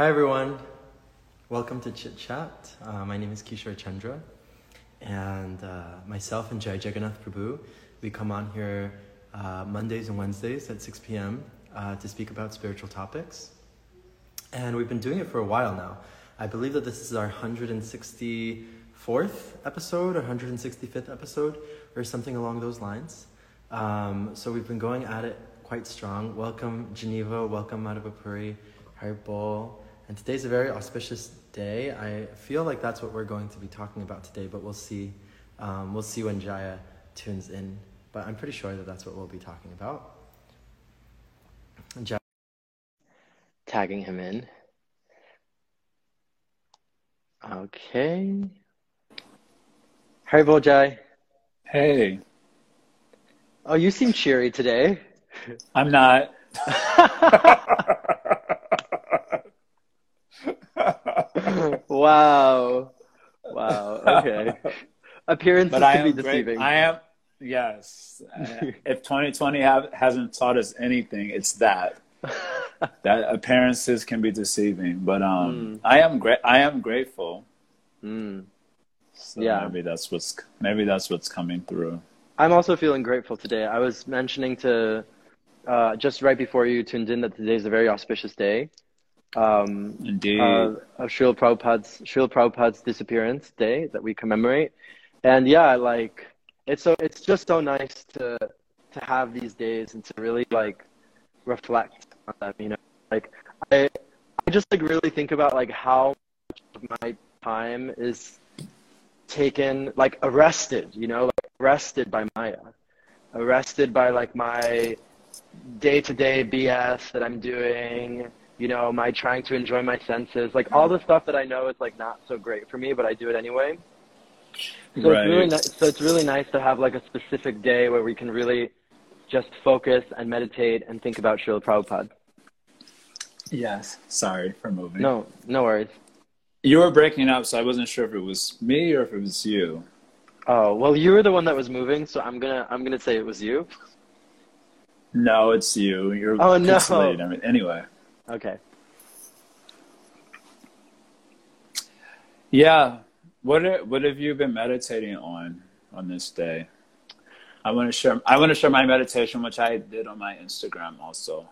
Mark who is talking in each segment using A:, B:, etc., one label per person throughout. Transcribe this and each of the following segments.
A: Hi everyone, welcome to Chit Chat. Uh, my name is Kishore Chandra, and uh, myself and Jai Jagannath Prabhu, we come on here uh, Mondays and Wednesdays at 6 p.m. Uh, to speak about spiritual topics. And we've been doing it for a while now. I believe that this is our 164th episode or 165th episode or something along those lines. Um, so we've been going at it quite strong. Welcome Geneva, welcome Madhavapuri, Haribol. And today's a very auspicious day. I feel like that's what we're going to be talking about today, but we'll see. Um, we'll see when Jaya tunes in. But I'm pretty sure that that's what we'll be talking about. Jaya tagging him in. Okay. Haribol Jai.
B: Hey,
A: Oh, you seem cheery today.
B: I'm not.
A: wow. Wow. Okay. Appearances
B: but I
A: can be
B: am great.
A: deceiving.
B: I am, yes. If 2020 have, hasn't taught us anything, it's that. that appearances can be deceiving. But um,
A: Mm.
B: I am great. I am grateful.
A: Mm.
B: So
A: Yeah.
B: maybe that's what's maybe that's what's coming through.
A: I'm also feeling grateful today. I was mentioning to uh, just right before you tuned in that today is a very auspicious day. Um,
B: Indeed.
A: uh, of Srila Prabhupada's Srila Prabhupada's disappearance day that we commemorate, and yeah, like it's so it's just so nice to to have these days and to really like reflect on them. You know, like I I just like really think about like how much of my time is taken like arrested. You know, like arrested by Maya, arrested by like my day to day BS that I'm doing you know, my trying to enjoy my senses, like all mm. the stuff that I know is like not so great for me, but I do it anyway. So
B: Right.
A: it's really ni- so it's really nice to have like a specific day where we can really just focus and meditate and think about Srila Prabhupada.
B: yes. Sorry for moving.
A: No, no worries.
B: You were breaking up, so I wasn't sure if it was me or if it was you.
A: Oh well, you were the one that was moving, so I'm gonna I'm gonna say it was you.
B: No, it's you. You're
A: Oh, no.
B: I mean, anyway.
A: Okay.
B: Yeah. What are, what have you been meditating on on this day? I want to share I want to share my meditation, which I did on my Instagram also,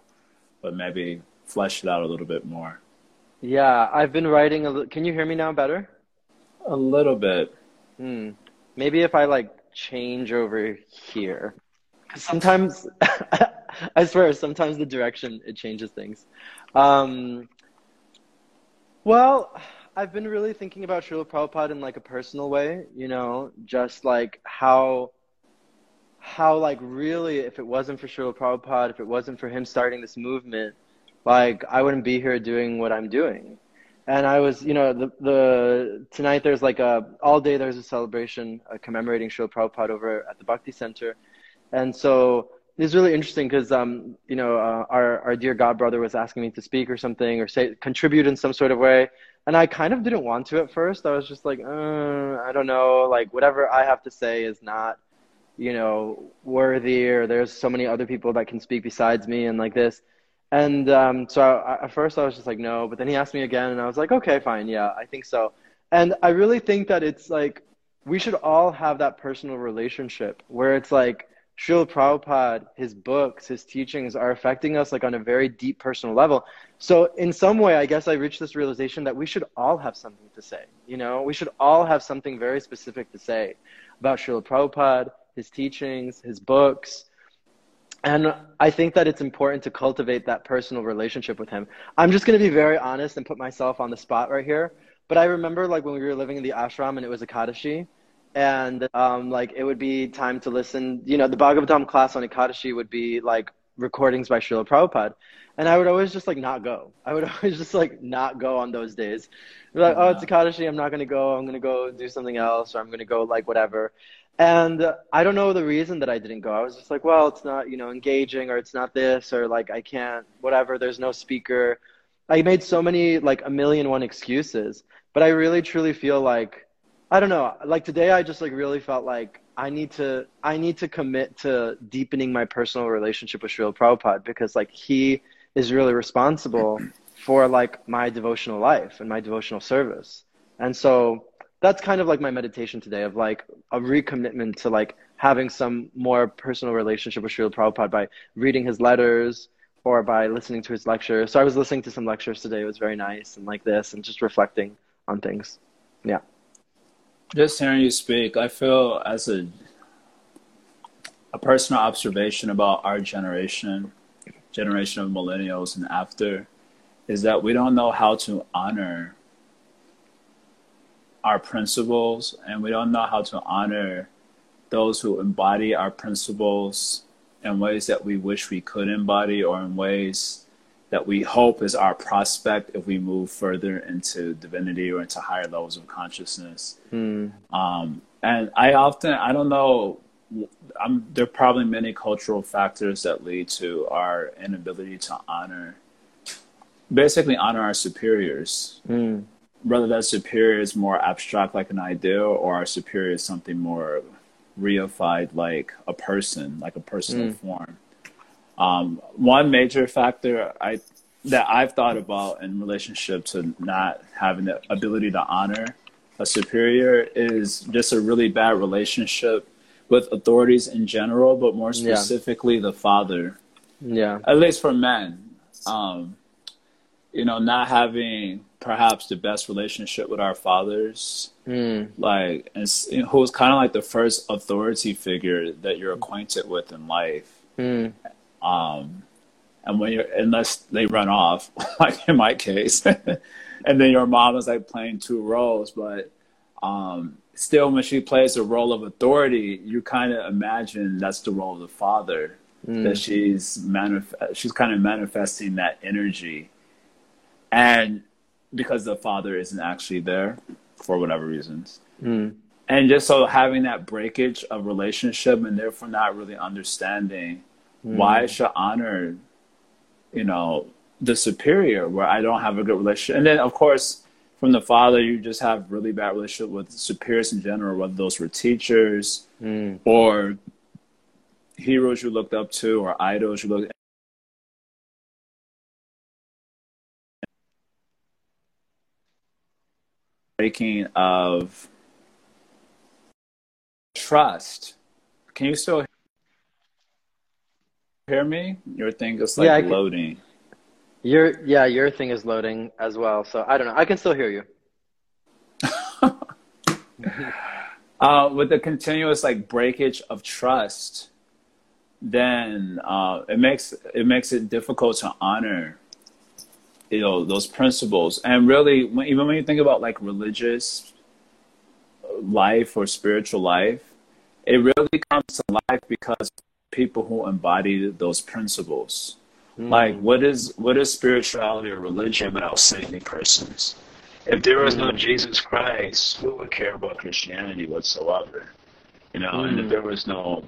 B: but maybe flesh it out a little bit more.
A: Yeah, I've been writing a. li- Can you hear me now better?
B: A little bit.
A: Hmm. Maybe if I like change over here. 'Cause sometimes, I swear, sometimes the direction it changes things. Um, well, I've been really thinking about Srila Prabhupada in like a personal way, you know, just like how, how like really, if it wasn't for Srila Prabhupada, if it wasn't for him starting this movement, like I wouldn't be here doing what I'm doing. And I was, you know, the the tonight there's like a all day there's a celebration uh, commemorating Srila Prabhupada over at the Bhakti Center, and so it's really interesting because um you know uh, our our dear God brother was asking me to speak or something or say contribute in some sort of way, and I kind of didn't want to at first. I was just like, uh, I don't know, like whatever I have to say is not, you know, worthy or there's so many other people that can speak besides me and like this. And um, so I, at first I was just like, no, but then he asked me again, and I was like, okay, fine, yeah, I think so. And I really think that it's like we should all have that personal relationship where it's like Srila Prabhupada, his books, his teachings are affecting us like on a very deep personal level. So in some way, I guess I reached this realization that we should all have something to say. You know, we should all have something very specific to say about Srila Prabhupada, his teachings, his books. And I think that it's important to cultivate that personal relationship with him. I'm just going to be very honest and put myself on the spot right here. But I remember like when we were living in the ashram and it was a Ekadashi and um, like it would be time to listen, you know, the Bhagavatam class on Ekadashi would be like recordings by Srila Prabhupada. And I would always just like not go. I would always just like not go on those days. Be like, oh, it's Ekadashi. I'm not going to go. I'm going to go do something else or I'm going to go like whatever. And I don't know the reason that I didn't go. I was just like, well, it's not, you know, engaging or it's not this or like I can't, whatever. There's no speaker. I made so many, like a million one excuses. But I really truly feel like, I don't know, like today I just like really felt like I need to, I need to commit to deepening my personal relationship with Srila Prabhupada because like he is really responsible for like my devotional life and my devotional service. And so that's kind of like my meditation today of like a recommitment to like having some more personal relationship with Srila Prabhupada by reading his letters or by listening to his lectures. So I was listening to some lectures today. It was very nice and like this and just reflecting on things. Yeah.
B: Just hearing you speak, I feel as a a personal observation about our generation, generation of millennials and after, is that we don't know how to honor our principles and we don't know how to honor those who embody our principles in ways that we wish we could embody or in ways that we hope is our prospect if we move further into divinity or into higher levels of consciousness.
A: Mm.
B: Um, and I often, I don't know, I'm, there are probably many cultural factors that lead to our inability to honor, basically honor our superiors.
A: Mm.
B: Whether that superior is more abstract, like an ideal, or our superior is something more reified, like a person, like a personal
A: Mm.
B: form. Um, one major factor I that I've thought about in relationship to not having the ability to honor a superior is just a really bad relationship with authorities in general, but more
A: Yeah.
B: specifically the father,
A: Yeah.
B: at least for men. Um, you know, not having perhaps the best relationship with our fathers,
A: Mm.
B: like, and, you know, who's kind of like the first authority figure that you're acquainted with in life.
A: Mm.
B: Um, and when you're, unless they run off, like in my case, and then your mom is like playing two roles, but um, still, when she plays the role of authority, you kind of imagine that's the role of the father.
A: Mm.
B: That she's manif- she's kind of manifesting that energy, and because the father isn't actually there for whatever reasons,
A: Mm.
B: and just so having that breakage of relationship and therefore not really understanding why I should honor, you know, the superior where I don't have a good relationship. And then of course from the father you just have really bad relationship with superiors in general, whether those were teachers
A: Mm.
B: or heroes you looked up to or idols you looked breaking of trust. Can you still hear me? Your thing is like
A: Yeah, I can-
B: loading.
A: Your yeah, your thing is loading as well. So I don't know. I can still hear you.
B: Uh, with the continuous like breakage of trust, then uh, it makes it makes it difficult to honor, you know, those principles. And really, when, even when you think about like religious life or spiritual life, it really comes to life because people who embody those principles. Hmm. Like, what is what is spirituality or religion without saintly persons? If there was no hmm. Jesus Christ, who would care about Christianity whatsoever? You know, and if hmm. there was no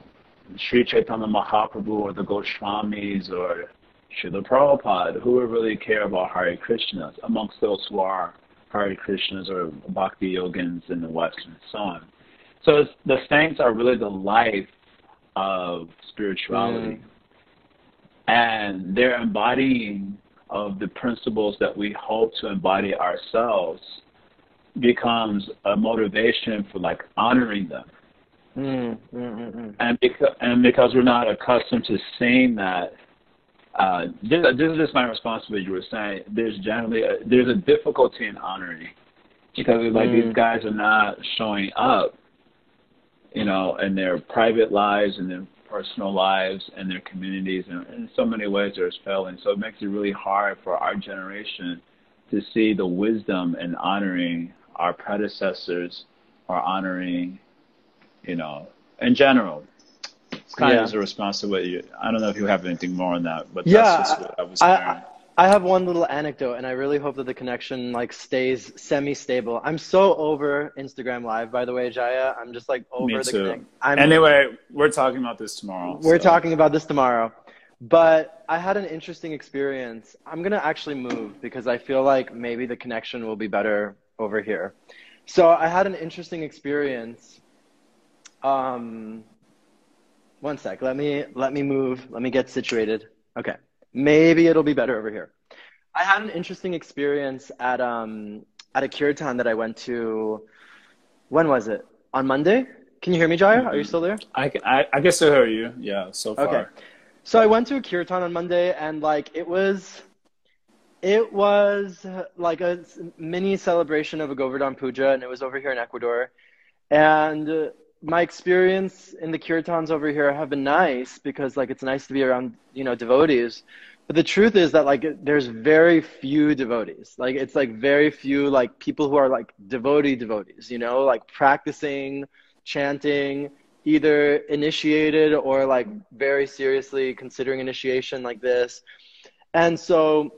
B: Sri Chaitanya Mahaprabhu or the Goswamis or Srila Prabhupada, who would really care about Hare Krishnas amongst those who are Hare Krishnas or Bhakti Yogins in the West and so on? So it's, the saints are really the life of spirituality. And they're embodying of the principles that we hope to embody ourselves becomes a motivation for like honoring them.
A: Mm, mm, mm, mm.
B: And because and because we're not accustomed to seeing that, uh, this, this is just my response to what you were saying. There's generally a, there's a difficulty in honoring because like
A: Mm.
B: these guys are not showing up, you know, in their private lives and their personal lives and their communities, and in so many ways they're failing. So it makes it really hard for our generation to see the wisdom in honoring our predecessors or honoring, you know, in general. It's kind
A: Yeah.
B: of as a response to what you. I don't know if you have anything more on that, but
A: Yeah,
B: that's just what I was hearing.
A: I I have one little anecdote, and I really hope that the connection like stays semi-stable. I'm so over Instagram Live, by the way, Jaya. I'm just like over
B: Me
A: the
B: too. Anyway, we're talking about this tomorrow.
A: We're
B: so-
A: talking about this tomorrow. But I had an interesting experience. I'm going to actually move because I feel like maybe the connection will be better over here. So I had an interesting experience. Um, one sec. Let me let me move. Let me get situated. Okay. Maybe it'll be better over here. I had an interesting experience at um at a kirtan that I went to. When was it? On Monday? Can you hear me, Jaya? Are you still there?
B: I, can- I, I can still hear you. Yeah, so far.
A: Okay. So I went to a kirtan on Monday, and like it was, it was like a mini celebration of a Govardhan Puja, and it was over here in Ecuador. And my experience in the kirtans over here have been nice because like it's nice to be around you know devotees. But the truth is that like there's very few devotees. Like it's like very few like people who are like devotee devotees. You know, like practicing chanting either initiated or like very seriously considering initiation like this. And so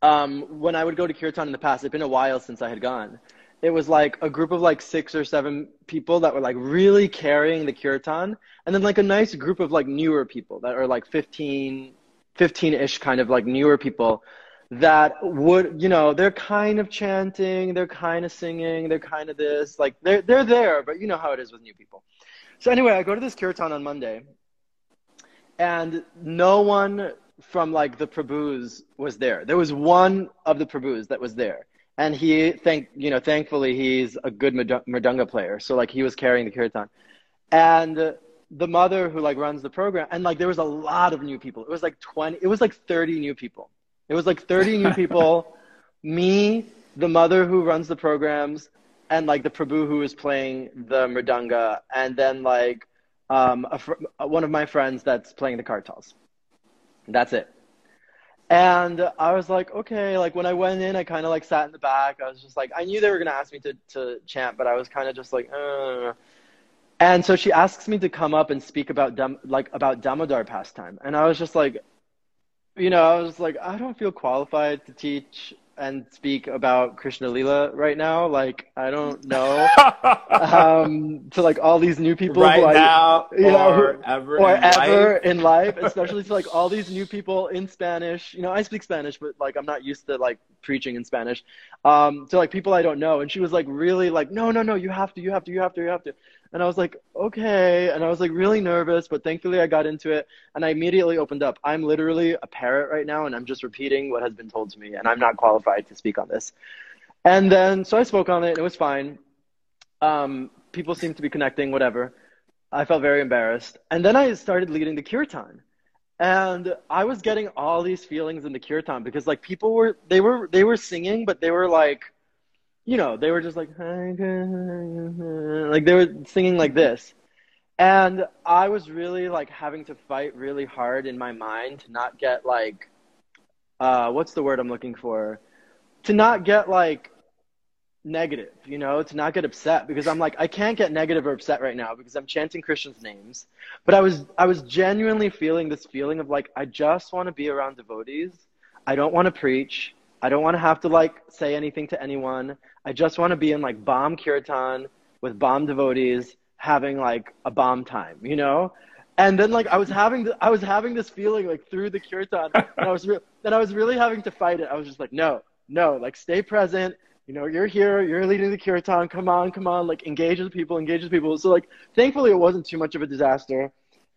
A: um, when I would go to Kirtan in the past, it'd been a while since I had gone. It was like a group of like six or seven people that were like really carrying the Kirtan, and then like a nice group of like newer people that are like 15, 15-ish kind of like newer people that would, you know, they're kind of chanting, they're kind of singing, they're kind of this, like they're they're there, but you know how it is with new people. So anyway, I go to this Kirtan on Monday, and no one from like the Prabhus was there. There was one of the Prabhus that was there, and he thank you know thankfully he's a good mrid- player, so like he was carrying the kirtan, and the mother who like runs the program, and like there was a lot of new people. It was like twenty, it was like thirty new people. It was like thirty new people. Me, the mother who runs the programs, and like the Prabhu who is playing the mridanga, and then like um, a fr- one of my friends that's playing the kartals. That's it. And I was like, okay, like when I went in, I kind of like sat in the back. I was just like, I knew they were going to ask me to, to chant, but I was kind of just like, uh. And so she asks me to come up and speak about Dam- like about Damodar pastime. And I was just like, you know, I was like, I don't feel qualified to teach and speak about Krishna Lila right now. Like, I don't know. um, to like all these new people
B: right
A: I,
B: now
A: you know,
B: or
A: who-
B: ever
A: or
B: in
A: ever
B: life.
A: in life, especially to like all these new people in Spanish. You know, I speak Spanish, but like I'm not used to like preaching in Spanish. Um, to like people I don't know. And she was like really like, no, no, no, you have to, you have to, you have to, you have to. And I was like, okay. And I was like really nervous, but thankfully I got into it and I immediately opened up. I'm literally a parrot right now and I'm just repeating what has been told to me and I'm not qualified to speak on this. And then, so I spoke on it and it was fine. Um, people seemed to be connecting, whatever. I felt very embarrassed. And then I started leading the kirtan. And I was getting all these feelings in the kirtan because like people were they were they were singing, but they were like you know, they were just like like they were singing like this. And I was really like having to fight really hard in my mind to not get like uh what's the word I'm looking for? To not get like negative, you know, to not get upset because I'm like I can't get negative or upset right now because I'm chanting Krishna's names. But I was I was genuinely feeling this feeling of like I just want to be around devotees. I don't want to preach. I don't want to have to like say anything to anyone. I just want to be in like bomb kirtan with bomb devotees having like a bomb time, you know? And then like I was having I was having this feeling like through the kirtan and I was re- and I was really having to fight it. I was just like no, no, like stay present. You know, you're here, you're leading the kirtan. Come on, come on, like engage with people, engage with people. So like thankfully it wasn't too much of a disaster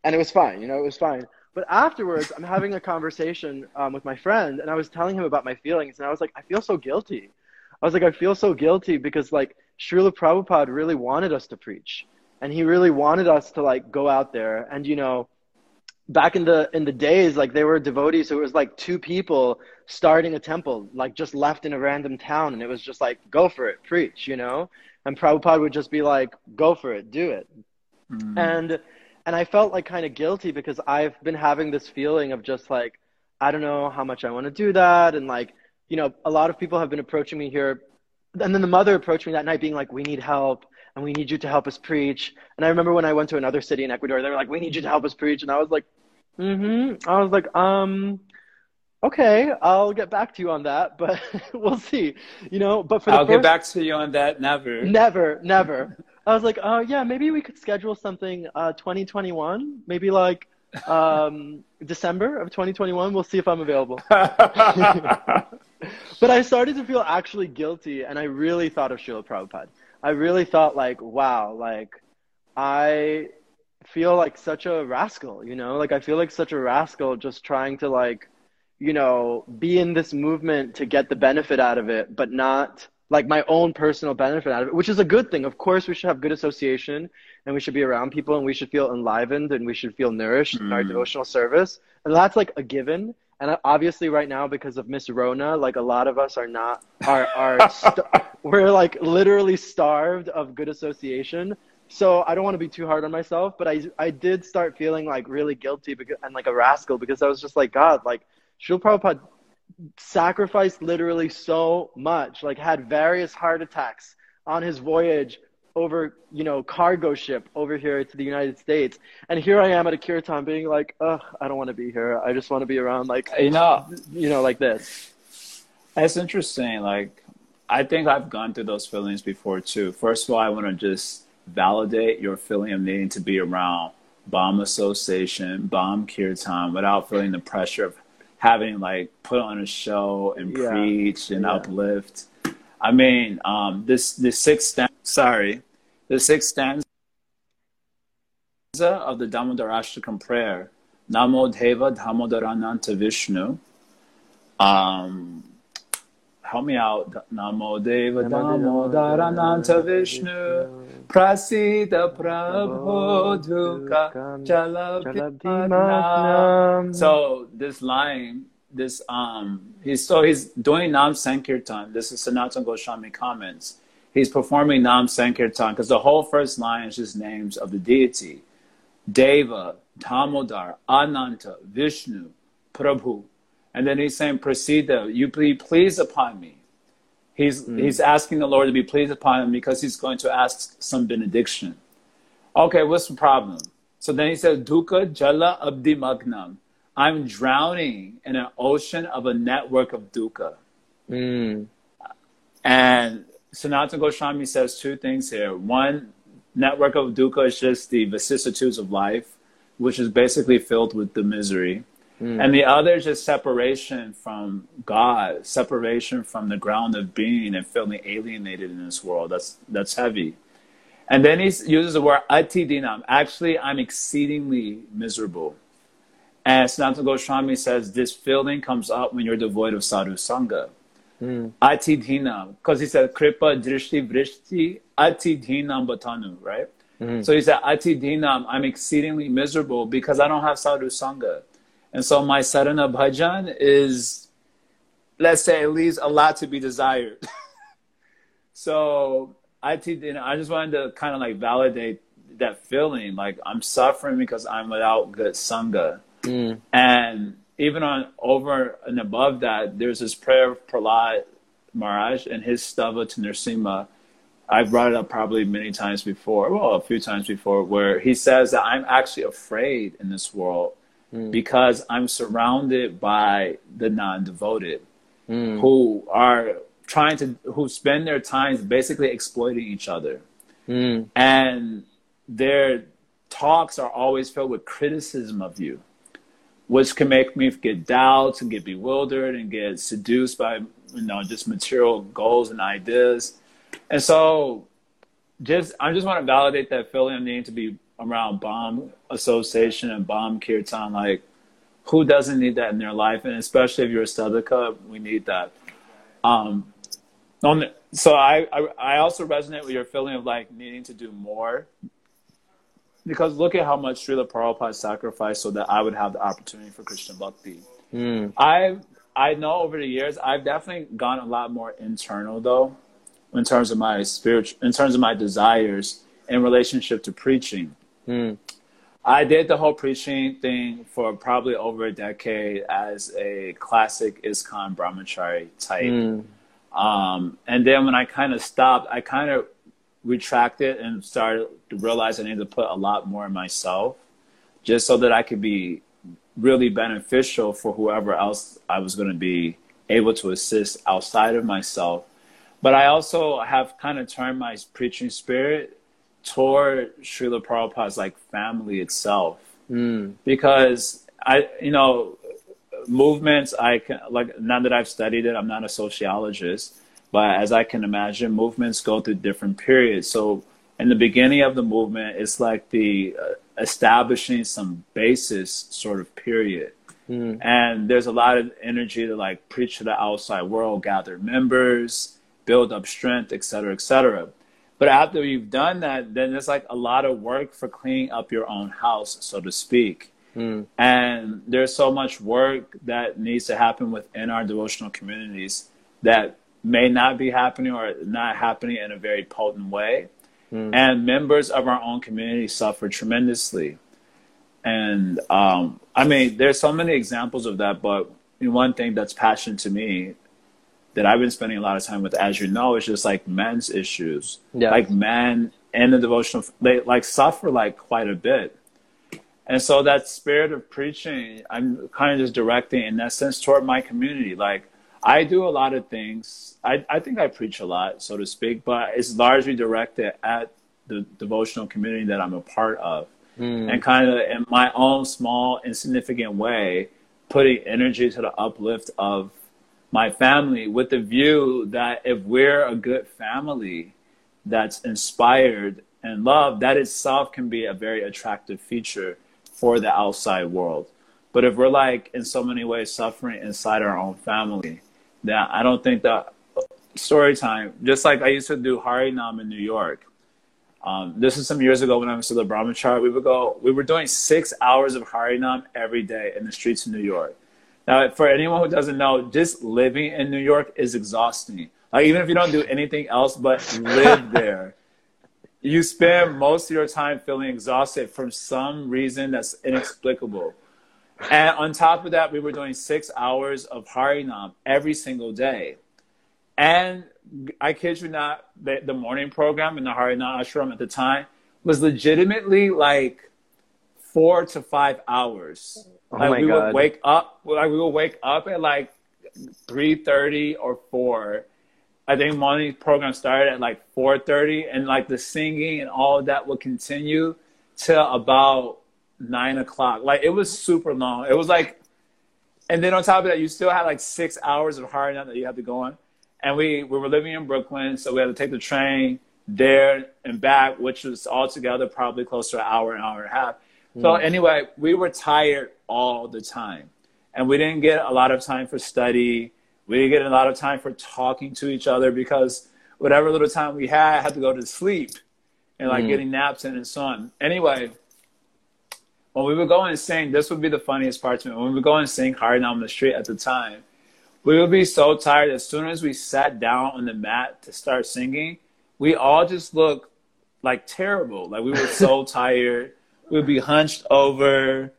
A: and it was fine, you know, it was fine. But afterwards, I'm having a conversation um, with my friend, and I was telling him about my feelings, and I was like, I feel so guilty. I was like, I feel so guilty because like Srila Prabhupada really wanted us to preach, and he really wanted us to like go out there, and you know, back in the in the days, like there were devotees who was like two people starting a temple, like just left in a random town, and it was just like, go for it, preach, you know, and Prabhupada would just be like, go for it, do it,
B: Mm.
A: and and I felt like kind of guilty because I've been having this feeling of just like I don't know how much I want to do that and like you know a lot of people have been approaching me here and then the mother approached me that night being like we need help and we need you to help us preach and I remember when I went to another city in Ecuador they were like we need you to help us preach and I was like mhm I was like um okay I'll get back to you on that but we'll see you know but for the
B: I'll
A: first
B: get back to you on that. Never.
A: Never, never. I was like, oh yeah, maybe we could schedule something uh 2021, maybe like um December of 2021. We'll see if I'm available. But I started to feel actually guilty and I really thought of Srila Prabhupada. I really thought like, wow, like I feel like such a rascal, you know? Like I feel like such a rascal just trying to like you know, be in this movement to get the benefit out of it, but not like my own personal benefit out of it, which is a good thing. Of course, we should have good association and we should be around people and we should feel enlivened and we should feel nourished mm. in our mm. devotional service. And that's like a given. And obviously, right now, because of Miss Rona, like a lot of us are not, are, are, st- we're like literally starved of good association. So I don't want to be too hard on myself, but I, I did start feeling like really guilty because, and like a rascal because I was just like, God, like, Srila Prabhupada sacrificed literally so much, like had various heart attacks on his voyage over, you know, cargo ship over here to the United States. And here I am at a kirtan being like, ugh, I don't want to be here. I just want to be around like,
B: you know,
A: you know, like this.
B: That's interesting. Like, I think I've gone through those feelings before too. First of all, I want to just validate your feeling of needing to be around bomb association, Bham kirtan without feeling the pressure of having like put on a show and yeah. preach and yeah. uplift. I mean, um, this the sixth stanza, sorry, the sixth stanza of the Damodarashtakam prayer, Namo Deva Damodarananta Vishnu. Um, help me out. Namo Deva Damodarananta Vishnu. Prasida Prabhu. So this line, this um, he's so he's doing Nam Sankirtan. This is Sanatana Goswami comments. He's performing Nam Sankirtan because the whole first line is just names of the deity, Deva, Damodar, Ananta, Vishnu, Prabhu, and then he's saying, Prasida, you be pleased upon me. He's, mm. he's asking the Lord to be pleased upon him because he's going to ask some benediction. Okay, what's the problem? So then he says, Dukkha Jala Abdi Magnam. I'm drowning in an ocean of a network of dukkha. Mm. And Sanatana Goswami says two things here. One, network of dukkha is just the vicissitudes of life, which is basically filled with the misery. Mm. And the other is just separation from God, separation from the ground of being and feeling alienated in this world. That's that's heavy. And then he uses the word atidinam. Actually, I'm exceedingly miserable. And Sanatana Goswami says this feeling comes up when you're devoid of sadhu sangha. Mm. Atidhinam. Because he said kripa drishti vrishti atidhinam batanu, right? Mm-hmm. So he said atidhinam, I'm exceedingly miserable because I don't have sadhu sangha. And so my sadhana bhajan is, let's say, it leaves a lot to be desired. so I, you know, I just wanted to kind of like validate that feeling. Like I'm suffering because I'm without good sangha. Mm. And even on over and above that, there's this prayer of Prahlad Maharaj and his stava to Nrsimha. I've brought it up probably many times before, well, a few times before, where he says that I'm actually afraid in this world mm. because I'm surrounded by the non-devoted mm. who are trying to who spend their times basically exploiting each other. Mm. And their talks are always filled with criticism of you, which can make me get doubts and get bewildered and get seduced by you know just material goals and ideas. And so just I just want to validate that feeling of needing to be around bomb association and bomb kirtan. Like, who doesn't need that in their life? And especially if you're a sadhaka, we need that. Um, on so I, I, I also resonate with your feeling of like needing to do more. Because look at how much Srila Prabhupada sacrificed so that I would have the opportunity for Krishna Bhakti. Mm. I I know over the years I've definitely gone a lot more internal though, in terms of my spiritual, in terms of my desires in relationship to preaching. Mm. I did the whole preaching thing for probably over a decade as a classic ISKCON brahmachari type. Mm. Um, and then when I kind of stopped, I kind of retracted and started to realize I needed to put a lot more in myself just so that I could be really beneficial for whoever else I was going to be able to assist outside of myself. But I also have kind of turned my preaching spirit toward Srila Prabhupada's like family itself. Mm. Because I, you know, movements, I can, like, now that I've studied it, I'm not a sociologist, but as I can imagine, movements go through different periods. So in the beginning of the movement, it's like the uh, establishing some basis sort of period. Mm. And there's a lot of energy to like preach to the outside world, gather members, build up strength, et cetera, et cetera. But after you've done that, then there's like a lot of work for cleaning up your own house, so to speak. Mm. And there's so much work that needs to happen within our devotional communities that may not be happening or not happening in a very potent way. Mm. And members of our own community suffer tremendously. And um, I mean, there's so many examples of that, but one thing that's passionate to me that I've been spending a lot of time with, as you know, is just like men's issues. Yeah. Like men in the devotional, they like suffer like quite a bit. And so that spirit of preaching, I'm kind of just directing in that sense toward my community. Like I do a lot of things. I, I think I preach a lot, so to speak, but it's largely directed at the devotional community that I'm a part of. Mm. And kind of in my own small, insignificant way, putting energy to the uplift of my family with the view that if we're a good family that's inspired and loved, that itself can be a very attractive feature for the outside world. But if we're like in so many ways suffering inside our own family, that I don't think that story time, just like I used to do Harinam in New York. Um, this is some years ago when I was still a Brahmachari. We would go, we were doing six hours of Harinam every day in the streets of New York. Now, for anyone who doesn't know, just living in New York is exhausting. Like, even if you don't do anything else but live there, you spend most of your time feeling exhausted for some reason that's inexplicable. And on top of that, we were doing six hours of Harinam every single day. And I kid you not, the, the morning program in the Harinam ashram at the time was legitimately like four to five hours. Oh like we God. would wake up, like we would wake up at like three thirty or four. I think morning program started at like four thirty, and like the singing and all of that would continue till about nine o'clock. Like it was super long. It was like, and then on top of that, you still had like six hours of hard that you had to go on. And we, we were living in Brooklyn, so we had to take the train there and back, which was altogether probably close to an hour, an hour and a half. Mm. So anyway, we were tired all the time. And we didn't get a lot of time for study. We didn't get a lot of time for talking to each other because whatever little time we had had to go to sleep and like mm. getting naps in and so on. Anyway, when we would go and sing, this would be the funniest part to me. When we would go and sing hard on the street at the time, we would be so tired. As soon as we sat down on the mat to start singing, we all just looked like terrible. Like we were so tired. We'd be hunched over.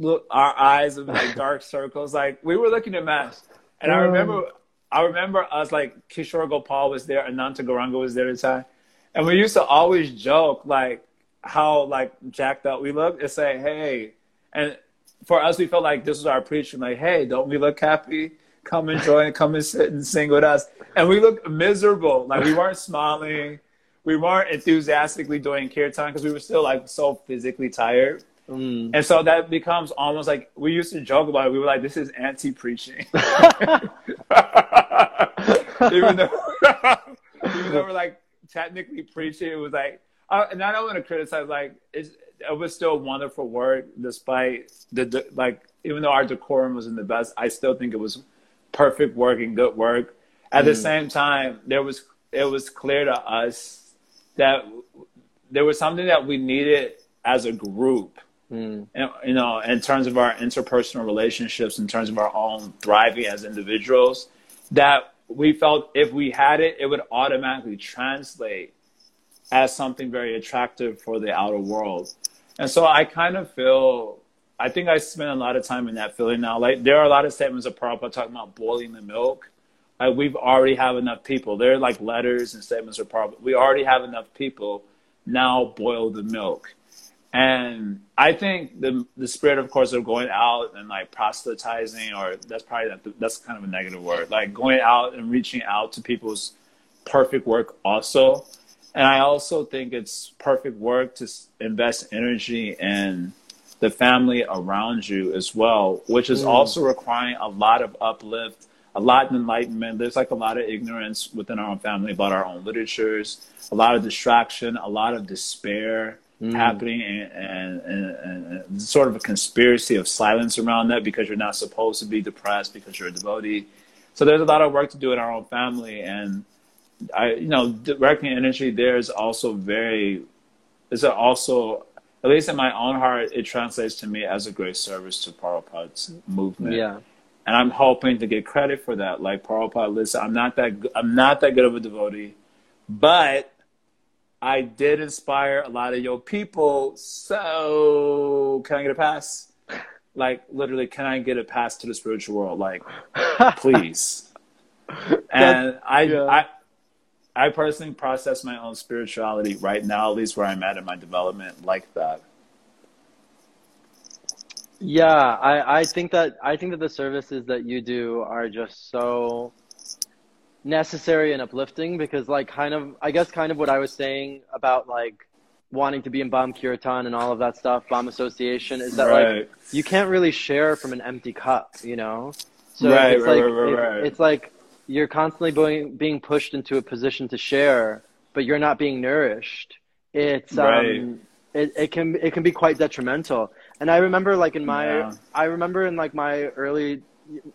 B: Look, our eyes would like dark circles. Like we were looking a mess. And I remember, I remember us like Kishore Gopal was there, Ananta Gauranga was there at the time, and we used to always joke like, how like jacked up we looked and say, hey, and for us, we felt like this was our preaching. Like, hey, don't we look happy? Come and join, come and sit and sing with us. And we looked miserable. Like we weren't smiling. We weren't enthusiastically doing kirtan because we were still like so physically tired. Mm. And so that becomes almost like we used to joke about it. We were like, this is anti preaching. even though even though we're like technically preaching, it was like uh, and I don't want to criticize. Like it was still wonderful work, despite the, the like. Even though our decorum wasn't the best, I still think it was perfect work and good work. At mm. the same time, there was it was clear to us that there was something that we needed as a group. Mm. And, you know, in terms of our interpersonal relationships, in terms of our own thriving as individuals, that we felt if we had it, it would automatically translate as something very attractive for the outer world. And so I kind of feel, I think I spend a lot of time in that feeling now. Like there are a lot of statements of Prabhupada talking about boiling the milk. Like we've already have enough people. There are like letters and statements of Prabhupada. We already have enough people. Now boil the milk. And I think the the spirit, of course, of going out and like proselytizing, or that's probably that's kind of a negative word, like going out and reaching out to people's perfect work also and I also think it's perfect work to invest energy in the family around you as well, which is mm. also requiring a lot of uplift, a lot of enlightenment. There's like a lot of ignorance within our own family about our own literatures, a lot of distraction, a lot of despair, mm. happening and, and, and, and, sort of a conspiracy of silence around that because you're not supposed to be depressed because you're a devotee. So there's a lot of work to do in our own family. And I, you know, directing energy there is also very, is it also, at least in my own heart, it translates to me as a great service to Prabhupada's movement.
A: Yeah.
B: And I'm hoping to get credit for that. Like Prabhupada, listen, I'm not that, I'm not that good of a devotee, but I did inspire a lot of your people. So can I get a pass? Like literally, can I get a pass to the spiritual world? Like, please. and I, yeah. I, I personally process my own spirituality right now, at least where I'm at in my development, like that.
A: Yeah, I, I think that I think that the services that you do are just so necessary and uplifting because like kind of I guess kind of what I was saying about like wanting to be in bomb Kirtan and all of that stuff, bomb Association, is that right. like you can't really share from an empty cup, you know?
B: So right,
A: it's
B: right,
A: like it, it's like you're constantly being being pushed into a position to share, but you're not being nourished. It's um it, it can it can be quite detrimental. And I remember like in my
B: Yeah.
A: I remember in like my early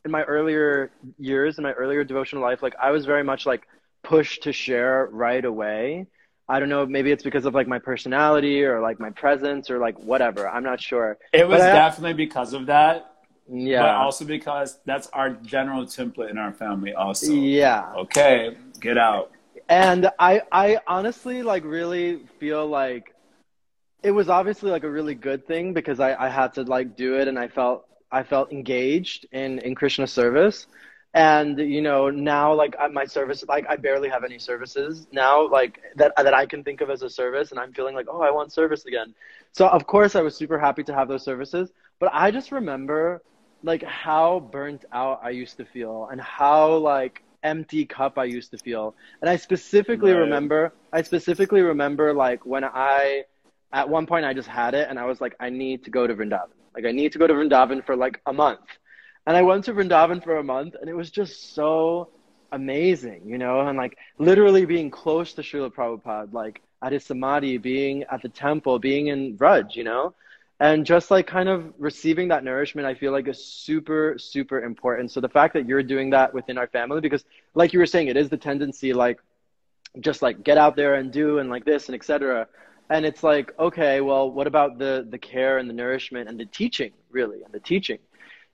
A: in my earlier years in my earlier devotional life like I was very much like pushed to share right away. I don't know, maybe it's because of like my personality or like my presence or like whatever. I'm not sure.
B: It was
A: I-
B: definitely because of that,
A: Yeah.
B: but also because that's our general template in our family. Also,
A: yeah.
B: okay, get out.
A: and I I honestly like really feel like it was obviously like a really good thing because I, I had to like do it and I felt I felt engaged in in Krishna service. And you know now like my service like I barely have any services now like that that I can think of as a service. And I'm feeling like oh I want service again. So of course I was super happy to have those services. But I just remember like how burnt out I used to feel and how like empty cup I used to feel. And I specifically
B: Right.
A: remember I specifically remember like when I at one point I just had it and I was like I need to go to Vrindavan like I need to go to Vrindavan for like a month and I went to Vrindavan for a month and it was just so amazing, you know, and like literally being close to Srila Prabhupada, like at his samadhi, being at the temple, being in Vraj, you know, and just like kind of receiving that nourishment, I feel like is super, super important. So the fact that you're doing that within our family, because like you were saying, it is the tendency, like just like get out there and do and like this and etc. And it's like, okay, well, what about the the care and the nourishment and the teaching, really, and the teaching?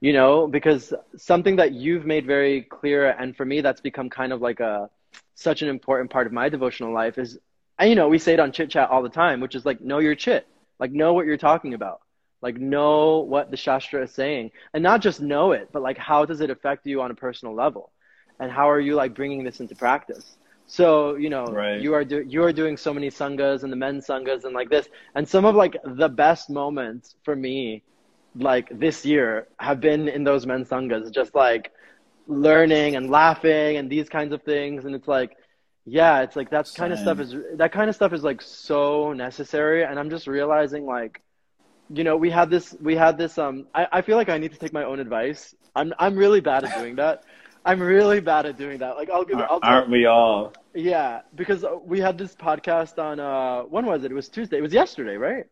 A: you know because something that you've made very clear and for me that's become kind of like a such an important part of my devotional life is and you know we say it on chit chat all the time which is like know your chit. Like know what you're talking about. Like know what the shastra is saying. And not just know it but like how does it affect you on a personal level? And how are you like bringing this into practice so you know
B: Right.
A: you are do- you are doing so many sanghas and the men's sanghas and like this and some of like the best moments for me like this year have been in those men's sanghas, just like learning and laughing and these kinds of things. And it's like, yeah, it's like that kind of stuff is that kind of stuff is like so necessary. And I'm just realizing like, you know, we had this we had this um I, I feel like I need to take my own advice. I'm I'm really bad at doing that. I'm really bad at doing that. Like I'll give I'll
B: Aren't we all?
A: Yeah, because we had this podcast on uh when was it? It was Tuesday. It was yesterday, right?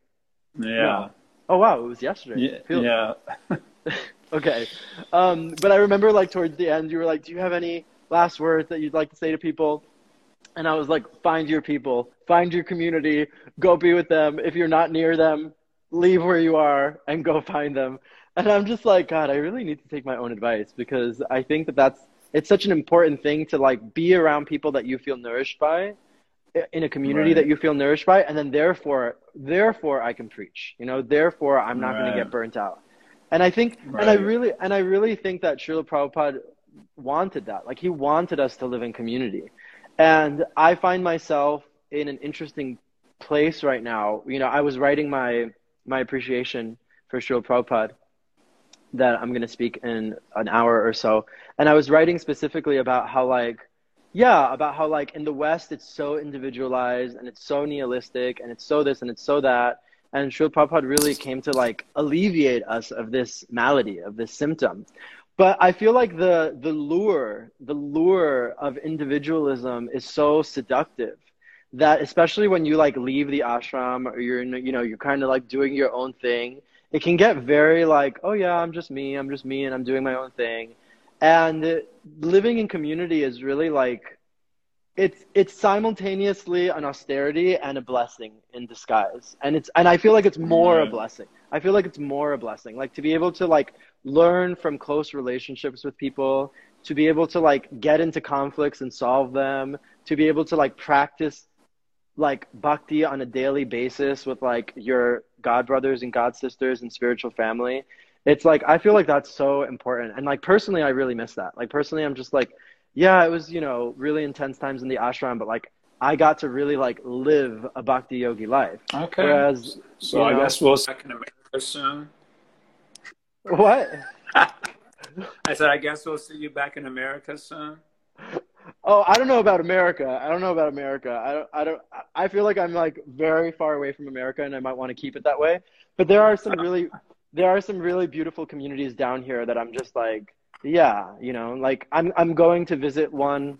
B: Yeah.
A: Oh wow, it was yesterday.
B: Yeah. Yeah.
A: Okay. Um, but I remember like towards the end, you were like, do you have any last words that you'd like to say to people? And I was like, find your people, find your community, go be with them. If you're not near them, leave where you are and go find them. And I'm just like, God, I really need to take my own advice because I think that that's, it's such an important thing to like be around people that you feel nourished by in a community
B: Right.
A: that you feel nourished by. And then therefore, therefore I can preach, you know, therefore I'm not going to get burnt out. And I think, and I really, and I really think that Srila Prabhupada wanted that. Like he wanted us to live in community. And I find myself in an interesting place right now. You know, I was writing my my appreciation for Srila Prabhupada that I'm going to speak in an hour or so. And I was writing specifically about how like yeah, about how like in the West it's so individualized and it's so nihilistic and it's so this and it's so that. And Srila Prabhupada really came to like alleviate us of this malady, of this symptom. But I feel like the the lure, the lure of individualism is so seductive that especially when you like leave the ashram or you're in, you know you're kind of like doing your own thing it can get very like oh yeah i'm just me i'm just me and i'm doing my own thing. And living in community is really like it's it's simultaneously an austerity and a blessing in disguise. And it's and i feel like it's more a mm-hmm. blessing. I feel like it's more a blessing. Like to be able to like learn from close relationships with people to be able to like get into conflicts and solve them to be able to like practice like bhakti on a daily basis with like your god brothers and god sisters and spiritual family it's like i feel like that's so important. And like personally i really miss that. Like personally i'm just like yeah it was you know really intense times in the ashram but like i got to really like live a bhakti yogi life.
B: Okay. Whereas, so i know, guess we'll second america soon
A: what?
B: I said i guess we'll see you back in america soon
A: Oh, I don't know about America. I don't know about America. I don't. I don't. I feel like I'm like very far away from America, and I might want to keep it that way. But there are some really, there are some really beautiful communities down here that I'm just like, yeah, you know, like I'm I'm going to visit one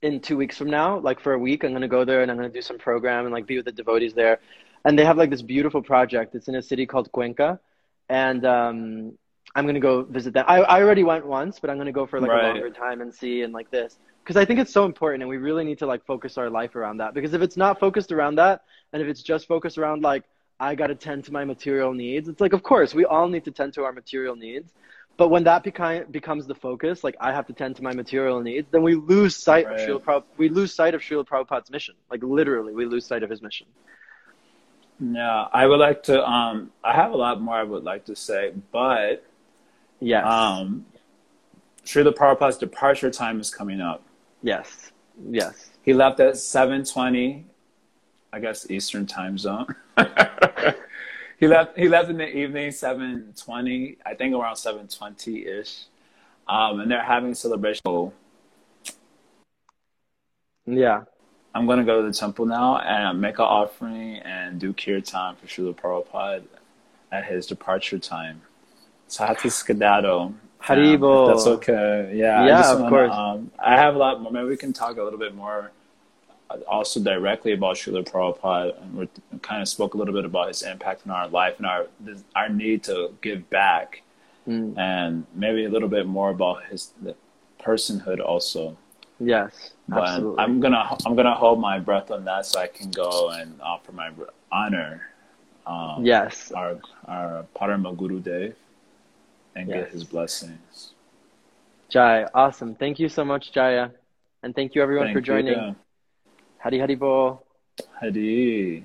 A: in two weeks from now, like for a week. I'm gonna go there and I'm gonna do some program and like be with the devotees there. And they have like this beautiful project. It's in a city called Cuenca, and um, I'm gonna go visit that. I I already went once, but I'm gonna go for like right. a longer time and see and like this because I think it's so important and we really need to like focus our life around that. Because if it's not focused around that and if it's just focused around like I got to tend to my material needs it's like of course we all need to tend to our material needs. But when that beca- becomes the focus like I have to tend to my material needs then we lose sight right. of Srila Prabhupada, we lose sight of Srila Prabhupada's mission. Like literally we lose sight of his mission.
B: Yeah I would like to um I have a lot more I would like to say but
A: yeah
B: um Srila Prabhupada's departure time is coming up
A: Yes. Yes.
B: He left at 7:20, I guess Eastern time zone. he left. He left in the evening, 7:20. I think around 7:20 ish. Um, and they're having celebration.
A: Yeah.
B: I'm gonna go to the temple now and make an offering and do kirtan for Srila Prabhupada at his departure time. So I have to skedaddle.
A: Haribol.
B: Um, that's okay. Yeah.
A: Yeah, of wanna, course.
B: Um, I have a lot more. Maybe we can talk a little bit more uh, also directly about Srila Prabhupada. And we kind of spoke a little bit about his impact on our life and our our need to give back, mm. and maybe a little bit more about his personhood also.
A: Yes,
B: but
A: absolutely.
B: I'm gonna I'm gonna hold my breath on that so I can go and offer my honor.
A: Um, yes,
B: our our Parama Guru Dev and yes. get his blessings.
A: Jai, awesome. Thank you so much, Jaya. And thank you everyone
B: thank
A: for joining.
B: You.
A: Hari Hari Bo.
B: Hari.